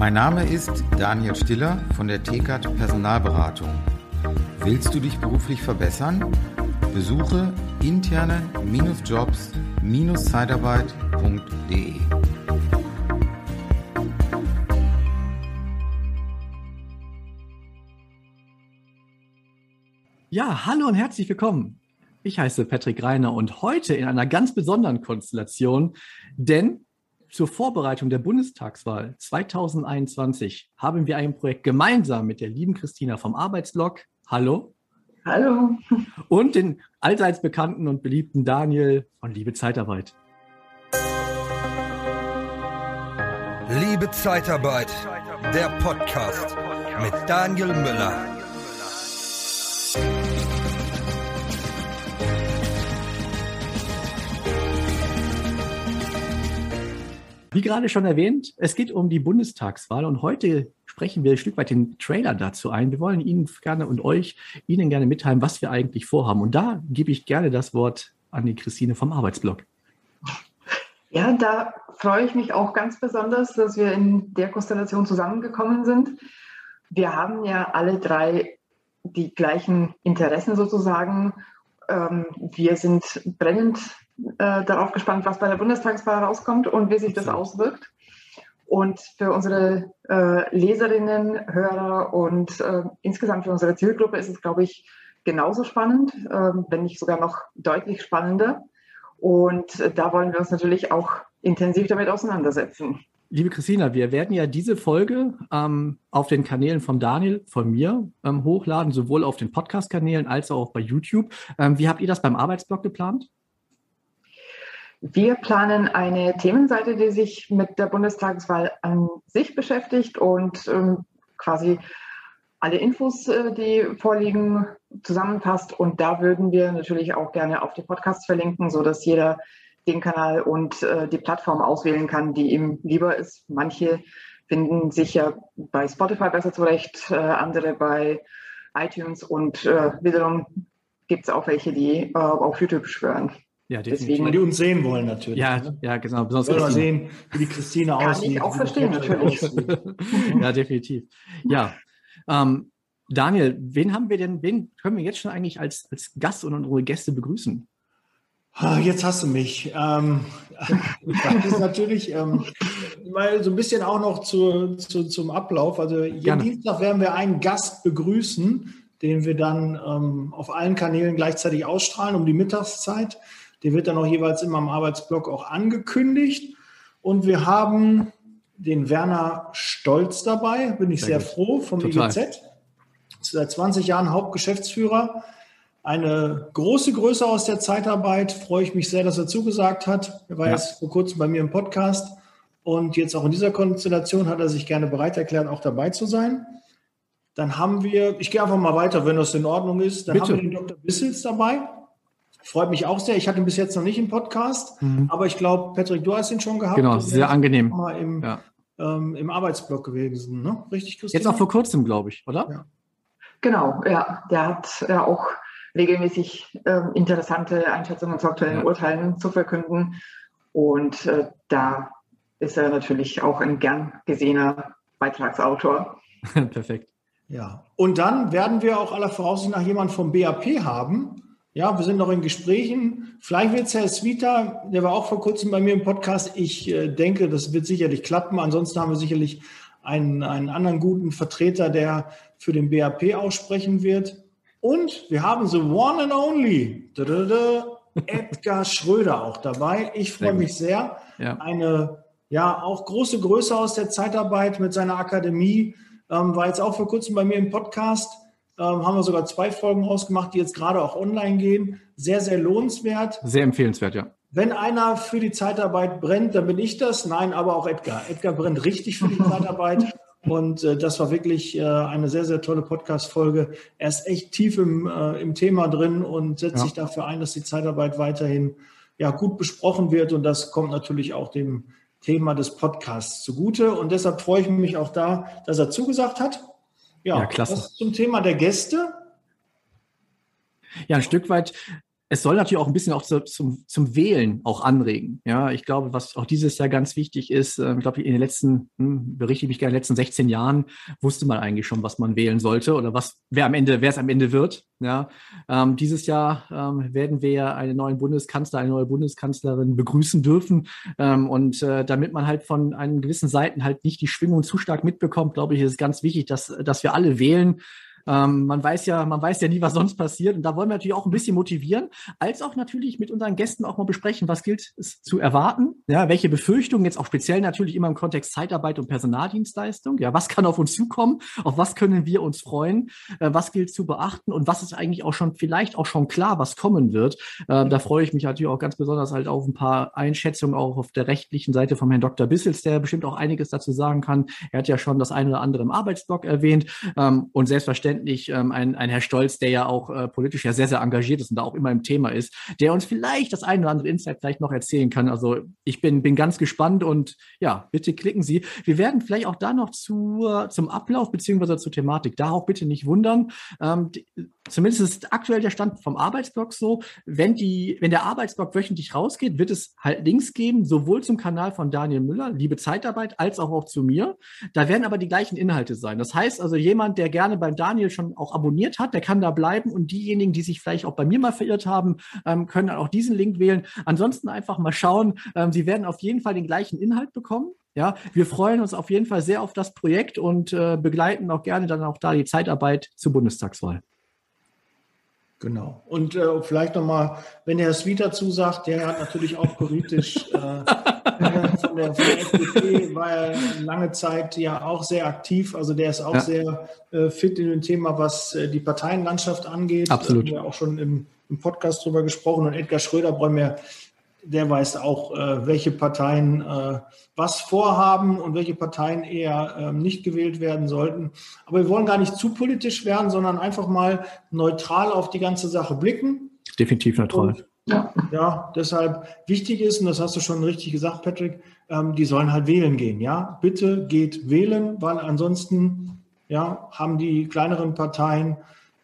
Mein Name ist Daniel Stiller von der TKAT Personalberatung. Willst du dich beruflich verbessern? Besuche interne-jobs-zeitarbeit.de. Ja, hallo und herzlich willkommen. Ich heiße Patrick Reiner und heute in einer ganz besonderen Konstellation, denn zur Vorbereitung der Bundestagswahl 2021 haben wir ein Projekt gemeinsam mit der lieben Christina vom Arbeitsblog. Hallo. Hallo. Und den allseits bekannten und beliebten Daniel von Liebe Zeitarbeit. Liebe Zeitarbeit, der Podcast mit Daniel Müller. Wie gerade schon erwähnt, es geht um die Bundestagswahl und heute sprechen wir ein Stück weit den Trailer dazu ein. Wir wollen Ihnen gerne und euch Ihnen gerne mitteilen, was wir eigentlich vorhaben. Und da gebe ich gerne das Wort an die Christine vom Arbeitsblock. Ja, da freue ich mich auch ganz besonders, dass wir in der Konstellation zusammengekommen sind. Wir haben ja alle drei die gleichen Interessen sozusagen. Ähm, wir sind brennend äh, darauf gespannt, was bei der Bundestagswahl rauskommt und wie sich das auswirkt. Und für unsere äh, Leserinnen, Hörer und äh, insgesamt für unsere Zielgruppe ist es, glaube ich, genauso spannend, äh, wenn nicht sogar noch deutlich spannender. Und äh, da wollen wir uns natürlich auch intensiv damit auseinandersetzen. Liebe Christina, wir werden ja diese Folge ähm, auf den Kanälen von Daniel, von mir ähm, hochladen, sowohl auf den Podcast-Kanälen als auch bei YouTube. Ähm, wie habt ihr das beim Arbeitsblog geplant? Wir planen eine Themenseite, die sich mit der Bundestagswahl an sich beschäftigt und ähm, quasi alle Infos, äh, die vorliegen, zusammenfasst. Und da würden wir natürlich auch gerne auf die Podcasts verlinken, sodass jeder den Kanal und äh, die Plattform auswählen kann, die ihm lieber ist. Manche finden sich ja bei Spotify besser zurecht, äh, andere bei iTunes und äh, wiederum gibt es auch welche, die äh, auf YouTube schwören. Ja, definitiv. Deswegen, weil die uns sehen wollen natürlich. Ja, ne? ja genau. Besonders Wollen wir sehen, wie die Christine aussieht. Kann ich auch verstehen, natürlich. ja, definitiv. Ja, ähm, Daniel, wen haben wir denn, wen können wir jetzt schon eigentlich als, als Gast und unsere Gäste begrüßen? Jetzt hast du mich. Ähm, das ist natürlich ähm, mal so ein bisschen auch noch zu, zu, zum Ablauf. Also jeden Gerne. Dienstag werden wir einen Gast begrüßen, den wir dann ähm, auf allen Kanälen gleichzeitig ausstrahlen um die Mittagszeit. Der wird dann auch jeweils immer im Arbeitsblock auch angekündigt. Und wir haben den Werner Stolz dabei, bin ich sehr, sehr froh, vom Total. IGZ. Seit 20 Jahren Hauptgeschäftsführer. Eine große Größe aus der Zeitarbeit. Freue ich mich sehr, dass er zugesagt hat. Er war ja. jetzt vor kurzem bei mir im Podcast. Und jetzt auch in dieser Konstellation hat er sich gerne bereit erklärt, auch dabei zu sein. Dann haben wir, ich gehe einfach mal weiter, wenn das in Ordnung ist. Dann Bitte. haben wir den Dr. Bissels dabei. Freut mich auch sehr. Ich hatte ihn bis jetzt noch nicht im Podcast, mhm. aber ich glaube, Patrick, du hast ihn schon gehabt. Genau, sehr angenehm. Mal im, ja. ähm, im Arbeitsblock gewesen, ne? Richtig, Christian? Jetzt auch vor kurzem, glaube ich, oder? Ja. Genau, ja. Der hat ja auch regelmäßig äh, interessante Einschätzungen zu aktuellen ja. Urteilen zu verkünden. Und äh, da ist er natürlich auch ein gern gesehener Beitragsautor. Perfekt. Ja, und dann werden wir auch aller Voraussicht nach jemanden vom BAP haben, ja, wir sind noch in Gesprächen. Vielleicht wird es Herr Svita, der war auch vor kurzem bei mir im Podcast. Ich äh, denke, das wird sicherlich klappen. Ansonsten haben wir sicherlich einen, einen anderen guten Vertreter, der für den BAP aussprechen wird. Und wir haben the one and only Edgar Schröder auch dabei. Ich freue mich sehr. Ja. Eine ja auch große Größe aus der Zeitarbeit mit seiner Akademie. Ähm, war jetzt auch vor kurzem bei mir im Podcast ähm, haben wir sogar zwei Folgen ausgemacht, die jetzt gerade auch online gehen. Sehr, sehr lohnenswert. Sehr empfehlenswert, ja. Wenn einer für die Zeitarbeit brennt, dann bin ich das. Nein, aber auch Edgar. Edgar brennt richtig für die Zeitarbeit. Und äh, das war wirklich äh, eine sehr, sehr tolle Podcast-Folge. Er ist echt tief im, äh, im Thema drin und setzt ja. sich dafür ein, dass die Zeitarbeit weiterhin ja, gut besprochen wird. Und das kommt natürlich auch dem Thema des Podcasts zugute. Und deshalb freue ich mich auch da, dass er zugesagt hat. Ja, ja klasse. Das zum Thema der Gäste. Ja, ein Stück weit es soll natürlich auch ein bisschen auch zu, zum, zum Wählen auch anregen. Ja, ich glaube, was auch dieses Jahr ganz wichtig ist, äh, ich glaube, in den letzten, hm, berichte ich mich gerne, in den letzten 16 Jahren wusste man eigentlich schon, was man wählen sollte oder was, wer am Ende, wer es am Ende wird. Ja, ähm, dieses Jahr ähm, werden wir einen neuen Bundeskanzler, eine neue Bundeskanzlerin begrüßen dürfen. Ähm, und äh, damit man halt von einen gewissen Seiten halt nicht die Schwingung zu stark mitbekommt, glaube ich, ist es ganz wichtig, dass, dass wir alle wählen ähm, man weiß ja, man weiß ja nie, was sonst passiert. Und da wollen wir natürlich auch ein bisschen motivieren, als auch natürlich mit unseren Gästen auch mal besprechen, was gilt es zu erwarten. Ja, welche Befürchtungen jetzt auch speziell natürlich immer im Kontext Zeitarbeit und Personaldienstleistung. Ja, was kann auf uns zukommen? Auf was können wir uns freuen? Äh, was gilt zu beachten? Und was ist eigentlich auch schon vielleicht auch schon klar, was kommen wird? Äh, da freue ich mich natürlich auch ganz besonders halt auf ein paar Einschätzungen auch auf der rechtlichen Seite vom Herrn Dr. Bissels, der bestimmt auch einiges dazu sagen kann. Er hat ja schon das eine oder andere im Arbeitsblock erwähnt ähm, und selbstverständlich selbstverständlich ähm, ein, ein Herr Stolz, der ja auch äh, politisch ja sehr, sehr engagiert ist und da auch immer im Thema ist, der uns vielleicht das eine oder andere Insight vielleicht noch erzählen kann. Also ich bin, bin ganz gespannt und ja, bitte klicken Sie. Wir werden vielleicht auch da noch zu, zum Ablauf beziehungsweise zur Thematik da auch bitte nicht wundern. Ähm, zumindest ist aktuell der Stand vom Arbeitsblock so, wenn die, wenn der Arbeitsblock wöchentlich rausgeht, wird es halt Links geben, sowohl zum Kanal von Daniel Müller, liebe Zeitarbeit, als auch, auch zu mir. Da werden aber die gleichen Inhalte sein. Das heißt also, jemand, der gerne beim Daniel schon auch abonniert hat, der kann da bleiben und diejenigen, die sich vielleicht auch bei mir mal verirrt haben, ähm, können dann auch diesen Link wählen. Ansonsten einfach mal schauen. Ähm, Sie werden auf jeden Fall den gleichen Inhalt bekommen. Ja, wir freuen uns auf jeden Fall sehr auf das Projekt und äh, begleiten auch gerne dann auch da die Zeitarbeit zur Bundestagswahl. Genau. Und äh, vielleicht nochmal, wenn der Svita zusagt, der hat natürlich auch politisch äh, von, der, von der FDP, war er lange Zeit ja auch sehr aktiv. Also der ist auch ja. sehr äh, fit in dem Thema, was äh, die Parteienlandschaft angeht. Absolut. Da haben wir auch schon im, im Podcast drüber gesprochen. Und Edgar Schröder brauchen wir der weiß auch, äh, welche Parteien äh, was vorhaben und welche Parteien eher äh, nicht gewählt werden sollten. Aber wir wollen gar nicht zu politisch werden, sondern einfach mal neutral auf die ganze Sache blicken. Definitiv neutral. Und, ja. ja, deshalb wichtig ist, und das hast du schon richtig gesagt, Patrick, ähm, die sollen halt wählen gehen. Ja, bitte geht wählen, weil ansonsten ja, haben die kleineren Parteien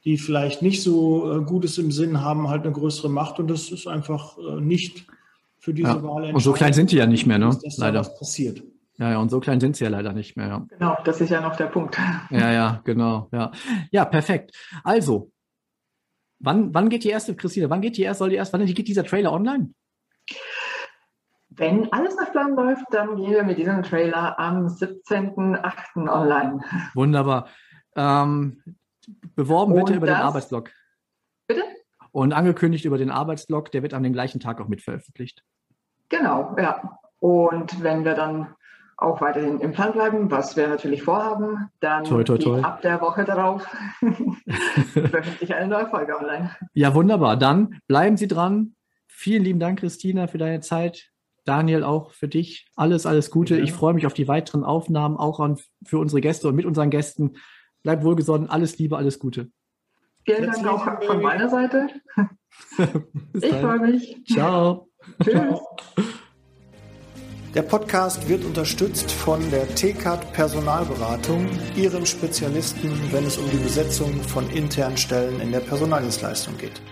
die vielleicht nicht so äh, Gutes im Sinn haben, halt eine größere Macht und das ist einfach nicht für diese ja. Wahl Und so klein sind die ja nicht mehr, ne? Dass leider. Da was passiert. Ja, ja, und so klein sind sie ja leider nicht mehr. Ja. Genau, das ist ja noch der Punkt. Ja, ja, genau, ja. Ja, perfekt. Also, wann, wann geht die erste, Christine, wann geht die erste, soll die erst, wann geht dieser Trailer online? Wenn alles nach Plan läuft, dann gehen wir mit diesem Trailer am 17.08. online. Wunderbar. Ähm, beworben bitte über das, den Arbeitsblock. Bitte? Und angekündigt über den Arbeitsblock, der wird an dem gleichen Tag auch mit veröffentlicht. Genau, ja. Und wenn wir dann auch weiterhin im Plan bleiben, was wir natürlich vorhaben, dann toi, toi, toi. ab der Woche darauf veröffentliche eine neue Folge online. Ja, wunderbar. Dann bleiben Sie dran. Vielen lieben Dank, Christina, für deine Zeit. Daniel, auch für dich. Alles, alles Gute. Ja. Ich freue mich auf die weiteren Aufnahmen, auch an, für unsere Gäste und mit unseren Gästen. Bleib wohlgesonnen. Alles Liebe, alles Gute. Vielen Dank auch von meiner Seite. ich freue mich. Ciao. Der Podcast wird unterstützt von der TCAT Personalberatung, ihrem Spezialisten, wenn es um die Besetzung von internen Stellen in der Personaldienstleistung geht.